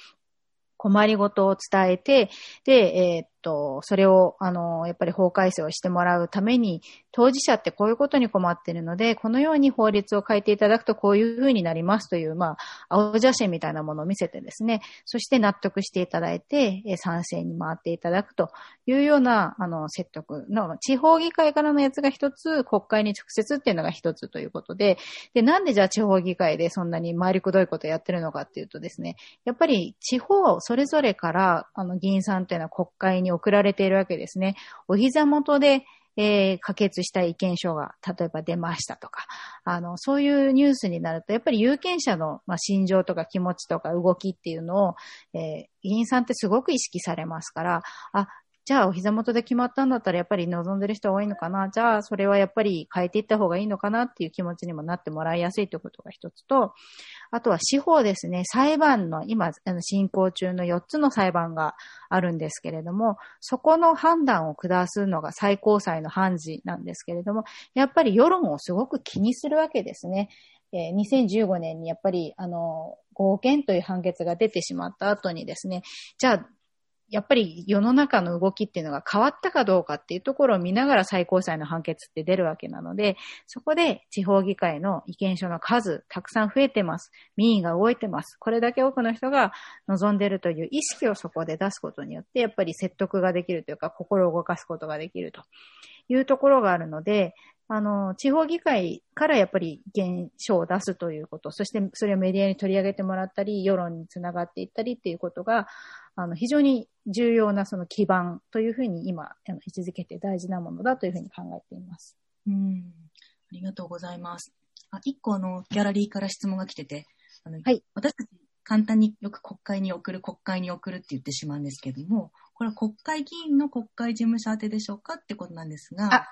困りごとを伝えて、で、えー、っと、それを、あの、やっぱり法改正をしてもらうために、当事者ってこういうことに困ってるので、このように法律を変えていただくとこういうふうになりますという、まあ、青写真みたいなものを見せてですね、そして納得していただいて、賛成に回っていただくというような、あの、説得の、地方議会からのやつが一つ、国会に直接っていうのが一つということで、で、なんでじゃあ地方議会でそんなに回りくどいことをやってるのかっていうとですね、やっぱり地方それぞれから、あの、議員さんというのは国会にに送られているわけですね。お膝元で、えー、可決した意見書が、例えば出ましたとか、あの、そういうニュースになると、やっぱり有権者の、まあ、心情とか気持ちとか動きっていうのを、えー、議員さんってすごく意識されますから、あ、じゃあお膝元で決まったんだったらやっぱり望んでる人多いのかな？じゃあそれはやっぱり変えていった方がいいのかなっていう気持ちにもなってもらいやすいということが一つと、あとは司法ですね。裁判の今進行中の4つの裁判があるんですけれども、そこの判断を下すのが最高裁の判事なんですけれども、やっぱり世論をすごく気にするわけですね。えー、2015年にやっぱり、あの、合憲という判決が出てしまった後にですね、じゃあやっぱり世の中の動きっていうのが変わったかどうかっていうところを見ながら最高裁の判決って出るわけなので、そこで地方議会の意見書の数、たくさん増えてます。民意が動いてます。これだけ多くの人が望んでるという意識をそこで出すことによって、やっぱり説得ができるというか、心を動かすことができるというところがあるので、あの、地方議会からやっぱり意見書を出すということ、そしてそれをメディアに取り上げてもらったり、世論につながっていったりっていうことが、あの、非常に重要なその基盤というふうに今、あの位置づけて大事なものだというふうに考えています。うん。ありがとうございます。あ、一個あの、ギャラリーから質問が来てて、あの、はい、私たち簡単によく国会に送る、国会に送るって言ってしまうんですけども、これは国会議員の国会事務所宛てでしょうかってことなんですが、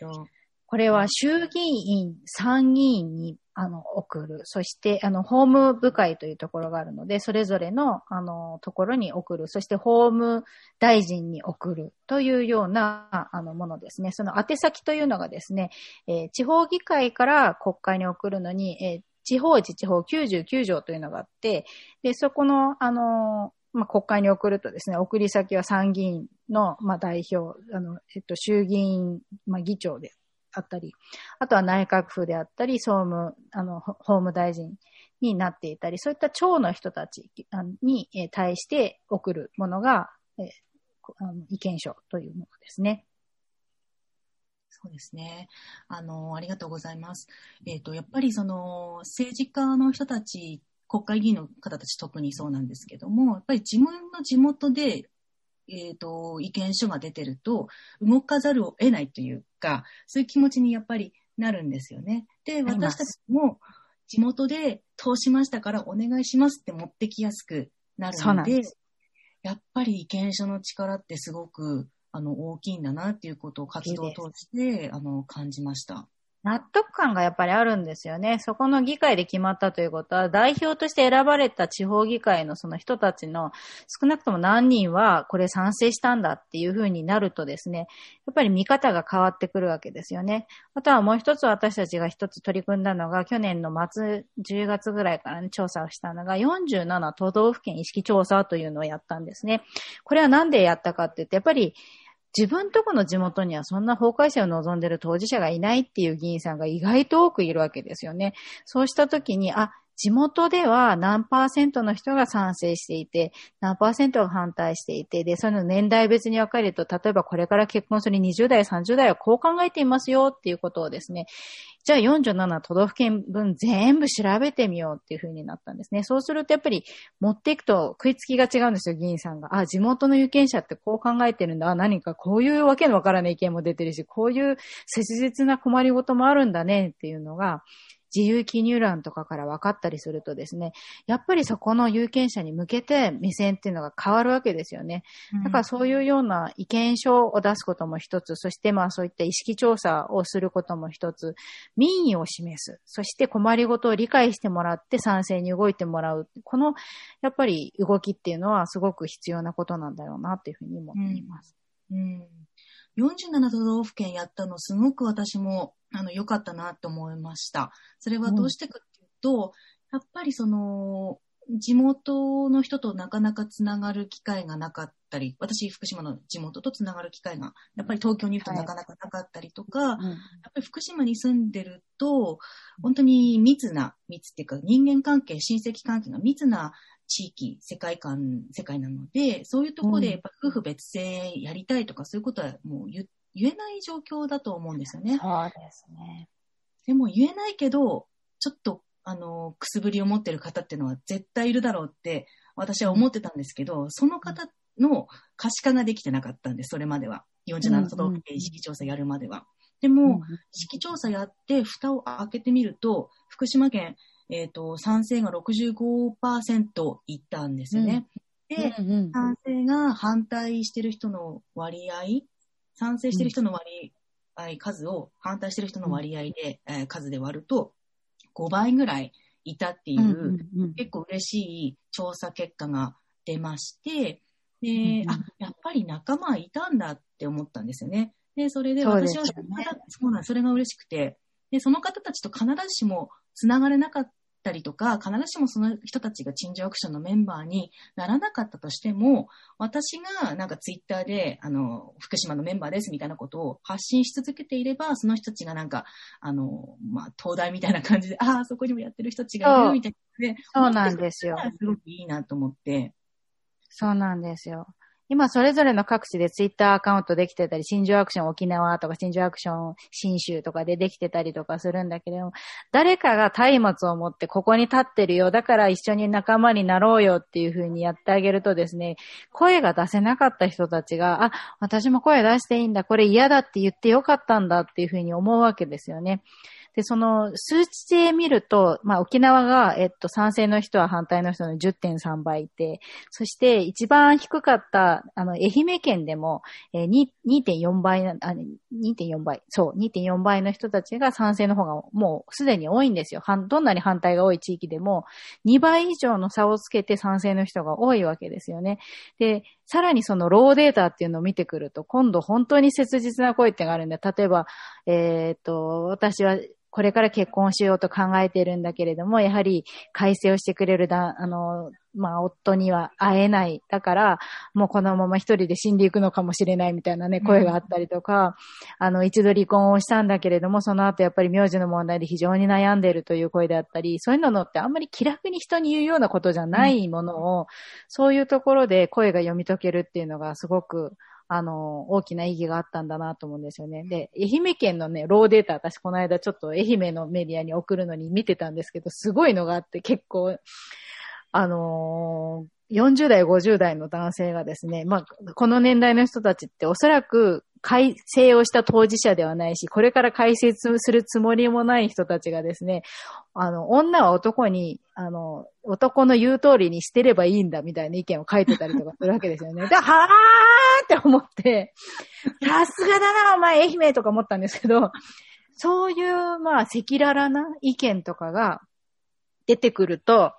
えっ、と、これは衆議院、参議院にあの、送る。そして、あの、法務部会というところがあるので、それぞれの、あの、ところに送る。そして、法務大臣に送るというような、あの、ものですね。その宛先というのがですね、えー、地方議会から国会に送るのに、えー、地方自治法99条というのがあって、で、そこの、あの、まあ、国会に送るとですね、送り先は参議院の、まあ、代表、あの、えっと、衆議院、まあ、議長であったり、あとは内閣府であったり、総務、あの、法務大臣になっていたり、そういった長の人たちに対して送るものが、えあの意見書というものですね。そうですね。あの、ありがとうございます。えっ、ー、と、やっぱりその、政治家の人たち、国会議員の方たち特にそうなんですけども、やっぱり自分の地元でえっ、ー、と、意見書が出てると、動かざるを得ないというか、そういう気持ちにやっぱりなるんですよね。で、私たちも地元で通しましたからお願いしますって持ってきやすくなるので、でやっぱり意見書の力ってすごくあの大きいんだなっていうことを活動を通してあの感じました。納得感がやっぱりあるんですよね。そこの議会で決まったということは、代表として選ばれた地方議会のその人たちの少なくとも何人はこれ賛成したんだっていうふうになるとですね、やっぱり見方が変わってくるわけですよね。あとはもう一つ私たちが一つ取り組んだのが、去年の末10月ぐらいからね、調査をしたのが、47都道府県意識調査というのをやったんですね。これはなんでやったかって言って、やっぱり自分とこの地元にはそんな法改正を望んでる当事者がいないっていう議員さんが意外と多くいるわけですよね。そうした時に、あ、地元では何パーセントの人が賛成していて、何パーセントが反対していて、で、その年代別に分かれると、例えばこれから結婚する20代、30代はこう考えていますよっていうことをですね、じゃあ47都道府県分全部調べてみようっていう風になったんですね。そうするとやっぱり持っていくと食いつきが違うんですよ、議員さんが。あ、地元の有権者ってこう考えてるんだ。何かこういうわけのわからない意見も出てるし、こういう切実な困りごともあるんだねっていうのが、自由記入欄とかから分かったりするとですね、やっぱりそこの有権者に向けて目線っていうのが変わるわけですよね。だからそういうような意見書を出すことも一つ、そしてまあそういった意識調査をすることも一つ、民意を示す、そして困りごとを理解してもらって賛成に動いてもらう。このやっぱり動きっていうのはすごく必要なことなんだろうなっていうふうに思っています。うん、うん47都道府県やったのすごく私もあの良かったなと思いました。それはどうしてかっていうと、うん、やっぱりその地元の人となかなかつながる機会がなかったり、私、福島の地元とつながる機会が、やっぱり東京にいるとなかなかなかったりとか、はい。やっぱり福島に住んでると、本当に密な、密っていうか人間関係、親戚関係が密な地域、世界観、世界なので、そういうところでやっぱ夫婦別姓やりたいとか、そういうことはもう言言えない状況だと思うんですよね。そうですね。でも言えないけど、ちょっと、あの、くすぶりを持ってる方っていうのは絶対いるだろうって私は思ってたんですけど、その方の可視化ができてなかったんです、それまでは。47都道府県意識調査やるまでは。でも、意識調査やって、蓋を開けてみると、福島県、えっ、ー、と、賛成が65%いったんですよね。うん、で、うんうん、賛成が反対してる人の割合、賛成してる人の割合、数を反対してる人の割合で、うん、えー、数で割ると、5倍ぐらいいたっていう、うんうんうん、結構嬉しい調査結果が出まして、で、あ、やっぱり仲間いたんだって思ったんですよね。で、それで私はそ、うなんそれが嬉しくて、で、その方たちと必ずしも繋がれなかったりとか、必ずしもその人たちが陳情アクションのメンバーにならなかったとしても、私がなんかツイッターで、あの、福島のメンバーですみたいなことを発信し続けていれば、その人たちがなんか、あの、まあ、東大みたいな感じで、ああ、そこにもやってる人たちがいるみたいなで、そうなんですよ。すごくいいなと思って。そうなんですよ。今それぞれの各地でツイッターアカウントできてたり、新庄アクション沖縄とか新庄アクション新州とかでできてたりとかするんだけれども、誰かが松明を持ってここに立ってるよ、だから一緒に仲間になろうよっていう風にやってあげるとですね、声が出せなかった人たちが、あ、私も声出していいんだ、これ嫌だって言ってよかったんだっていう風に思うわけですよね。で、その数値で見ると、まあ沖縄が、えっと、賛成の人は反対の人の10.3倍いて、そして一番低かった、あの、愛媛県でも、えー、2.4倍、あ、2.4倍、そう、2.4倍の人たちが賛成の方がもうすでに多いんですよ。どんなに反対が多い地域でも、2倍以上の差をつけて賛成の人が多いわけですよね。で、さらにそのローデータっていうのを見てくると、今度本当に切実な声ってがあるんで、例えば、えっ、と、私はこれから結婚しようと考えているんだけれども、やはり改正をしてくれるだ、あの、まあ、夫には会えない。だから、もうこのまま一人で死んでいくのかもしれないみたいなね、声があったりとか、うん、あの、一度離婚をしたんだけれども、その後やっぱり名字の問題で非常に悩んでいるという声であったり、そういうのってあんまり気楽に人に言うようなことじゃないものを、うん、そういうところで声が読み解けるっていうのがすごく、あの、大きな意義があったんだなと思うんですよね。で、愛媛県のね、ローデータ、私この間ちょっと愛媛のメディアに送るのに見てたんですけど、すごいのがあって結構、あのー、40代、50代の男性がですね、まあ、この年代の人たちっておそらく改正をした当事者ではないし、これから改正するつもりもない人たちがですね、あの、女は男に、あの、男の言う通りにしてればいいんだみたいな意見を書いてたりとかするわけですよね。で、はぁーって思って、さすがだな、お前愛媛とか思ったんですけど、そういう、まあ、赤裸々な意見とかが出てくると、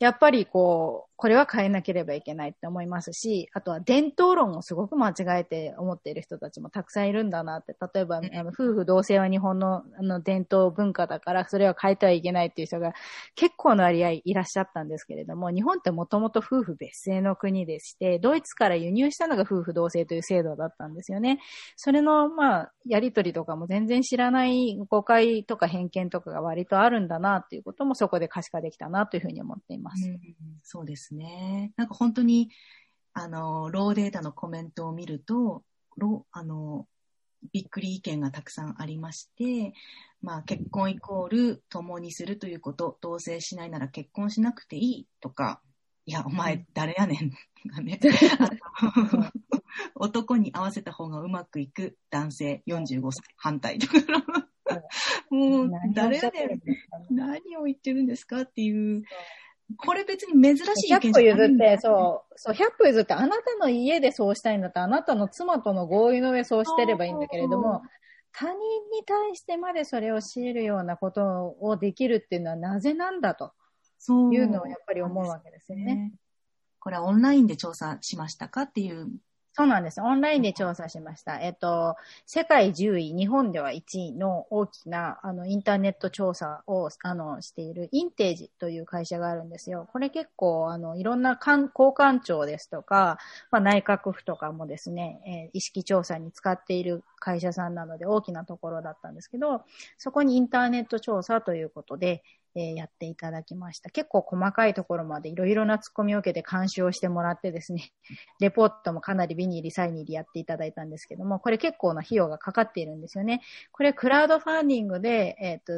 やっぱりこう、これは変えなければいけないって思いますし、あとは伝統論をすごく間違えて思っている人たちもたくさんいるんだなって、例えば、あの夫婦同姓は日本のあの伝統文化だから、それは変えてはいけないっていう人が結構の割合いらっしゃったんですけれども、日本ってもともと夫婦別姓の国でして、ドイツから輸入したのが夫婦同姓という制度だったんですよね。それの、まあ、やりとりとかも全然知らない誤解とか偏見とかが割とあるんだなっていうこともそこで可視化できたなというふうに思っています。うん、そうですですね。なんか本当に、あの、ローデータのコメントを見ると、ロあの、びっくり意見がたくさんありまして、まあ、結婚イコール共にするということ、同棲しないなら結婚しなくていいとか、いや、お前誰やねん *laughs* がね、*laughs* 男に合わせた方がうまくいく男性45歳反対とか、もう誰やねん、何を言ってるんですか？っていうこれ別に珍しい意見じゃない100歩譲って、そう、そう、100歩譲って、あなたの家でそうしたいんだったら、あなたの妻との合意の上そうしてればいいんだけれども、他人に対してまでそれを強いるようなことをできるっていうのはなぜなんだというのをやっぱり思うわけですよね。ね。これはオンラインで調査しましたかっていうそうなんです。オンラインで調査しました。えっと、世界10位、日本では1位の大きな、あの、インターネット調査を、あの、しているインテージという会社があるんですよ。これ結構、あの、いろんな官交官庁ですとか、まあ、内閣府とかもですね、えー、意識調査に使っている会社さんなので大きなところだったんですけど、そこにインターネット調査ということで、え、やっていただきました。結構細かいところまでいろいろなツッコミを受けて監修をしてもらってですね、*laughs* レポートもかなりビニーリ、サイニーリやっていただいたんですけども、これ結構な費用がかかっているんですよね。これクラウドファンディングで、えっ、ー、と、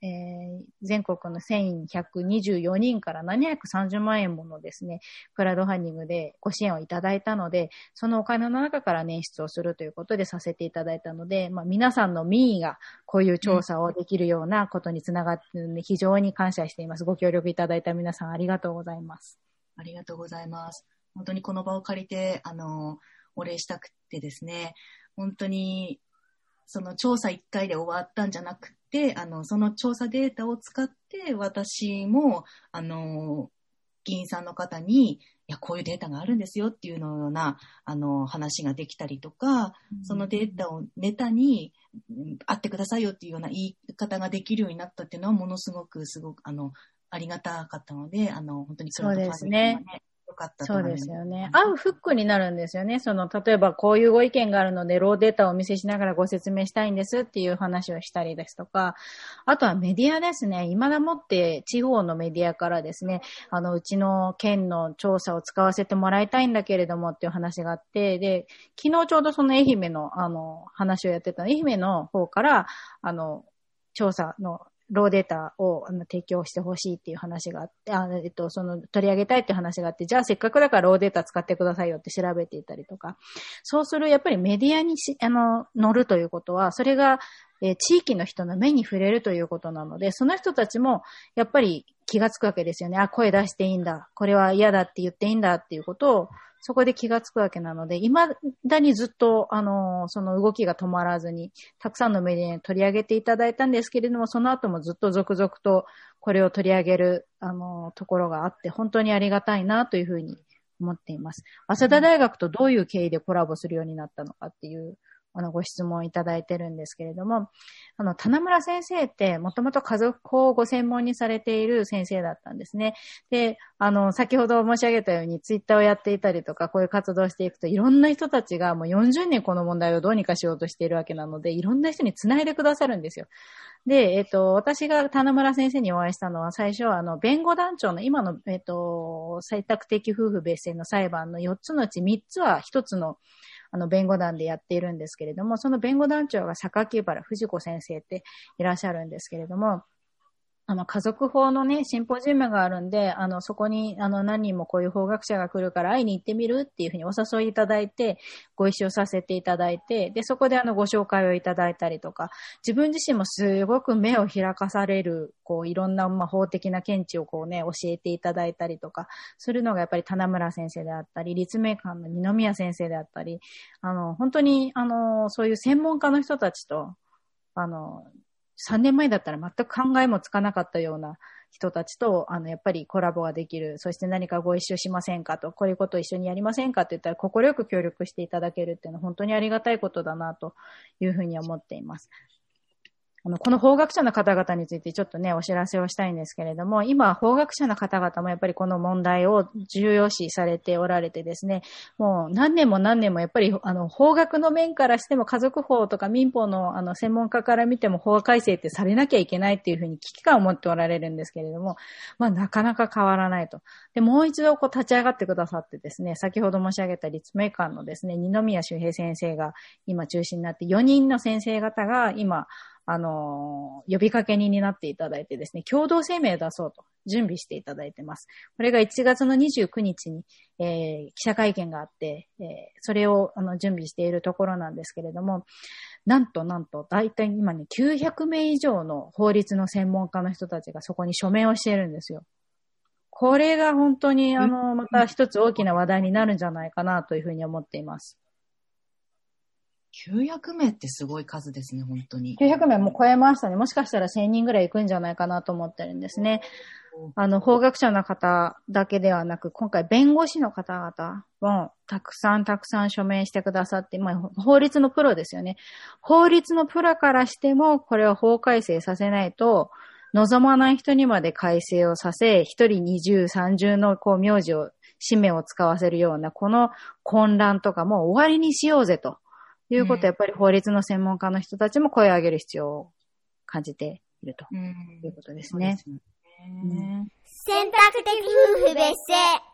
えー、全国の1124人から730万円ものですね、クラウドファンディングでご支援をいただいたので、そのお金の中から捻出をするということでさせていただいたので、まあ、皆さんの民意がこういう調査をできるようなことにつながってるので、非常に感謝しています。ご協力いただいた皆さんありがとうございます。ありがとうございます。本当にこの場を借りて、あの、お礼したくてですね、本当に、その調査1回で終わったんじゃなくて、あの、その調査データを使って、私も、あの、議員さんの方に、いや、こういうデータがあるんですよっていうような、あの、話ができたりとか、そのデータをネタに、会ってくださいよっていうような言い方ができるようになったっていうのは、ものすごく、すごく、あの、ありがたかったので、あの、本当にそうですね。よかったそうですよね。合うフックになるんですよね。その、例えばこういうご意見があるので、ローデータをお見せしながらご説明したいんですっていう話をしたりですとか、あとはメディアですね。今だもって地方のメディアからですね、あの、うちの県の調査を使わせてもらいたいんだけれどもっていう話があって、で、昨日ちょうどその愛媛の、あの、話をやってた愛媛の方から、あの、調査のローデータをあの提供してほしいっていう話があって、あえっと、その取り上げたいっていう話があって、じゃあせっかくだからローデータ使ってくださいよって調べていたりとか、そうするやっぱりメディアにし、あの、乗るということは、それが、えー、地域の人の目に触れるということなので、その人たちもやっぱり気がつくわけですよね。あ、声出していいんだ。これは嫌だって言っていいんだっていうことをそこで気がつくわけなので、未だにずっと、あの、その動きが止まらずに、たくさんのメディアに取り上げていただいたんですけれども、その後もずっと続々とこれを取り上げる、あの、ところがあって、本当にありがたいなというふうに思っています。早稲田大学とどういう経緯でコラボするようになったのかっていうあの、ご質問いただいてるんですけれども、あの、棚村先生ってもともと家族法をご専門にされている先生だったんですね。で、あの、先ほど申し上げたようにツイッターをやっていたりとか、こういう活動をしていくと、いろんな人たちがもう40年この問題をどうにかしようとしているわけなので、いろんな人に繋いでくださるんですよ。で、えっと、私が棚村先生にお会いしたのは、最初は、あの、弁護団長の、今の、えっと、採択的夫婦別姓の裁判の4つのうち3つは1つの、あの、弁護団でやっているんですけれども、その弁護団長が榊原藤子先生っていらっしゃるんですけれども、あの、家族法のね、シンポジウムがあるんで、あの、そこに、あの、何人もこういう法学者が来るから会いに行ってみるっていうふうにお誘いいただいて、ご一緒させていただいて、で、そこであの、ご紹介をいただいたりとか、自分自身もすごく目を開かされる、こう、いろんな、まあ、法的な見地をこうね、教えていただいたりとか、するのがやっぱり棚村先生であったり、立命館の二宮先生であったり、あの、本当に、あの、そういう専門家の人たちと、あの、3年前だったら全く考えもつかなかったような人たちと、あの、やっぱりコラボができる。そして何かご一緒しませんかと、こういうことを一緒にやりませんかって言ったら、快く協力していただけるっていうのは本当にありがたいことだなというふうに思っています。あの、この法学者の方々についてちょっとね、お知らせをしたいんですけれども、今、法学者の方々もやっぱりこの問題を重要視されておられてですね、もう何年も何年もやっぱり、あの、法学の面からしても家族法とか民法のあの、専門家から見ても法改正ってされなきゃいけないっていうふうに危機感を持っておられるんですけれども、まあ、なかなか変わらないと。で、もう一度こう立ち上がってくださってですね、先ほど申し上げた立命館のですね、二宮周平先生が今中心になって、4人の先生方が今、あの、呼びかけ人になっていただいてですね、共同声明を出そうと準備していただいてます。これが1月の29日に、えー、記者会見があって、えー、それをあの準備しているところなんですけれども、なんとなんと、だいたい今ね、900名以上の法律の専門家の人たちがそこに署名をしているんですよ。これが本当に、あの、また一つ大きな話題になるんじゃないかなというふうに思っています。900名ってすごい数ですね、本当に。900名も超えましたね。もしかしたら1000人ぐらい行くんじゃないかなと思ってるんですね。あの、法学者の方だけではなく、今回弁護士の方々もたくさんたくさん署名してくださって、まあ、法律のプロですよね。法律のプロからしても、これは法改正させないと、望まない人にまで改正をさせ、一人二重三重のこう名字を、氏名を使わせるような、この混乱とかも終わりにしようぜと。いうこと、やっぱり法律の専門家の人たちも声を上げる必要を感じているということですね。選択的夫婦別姓。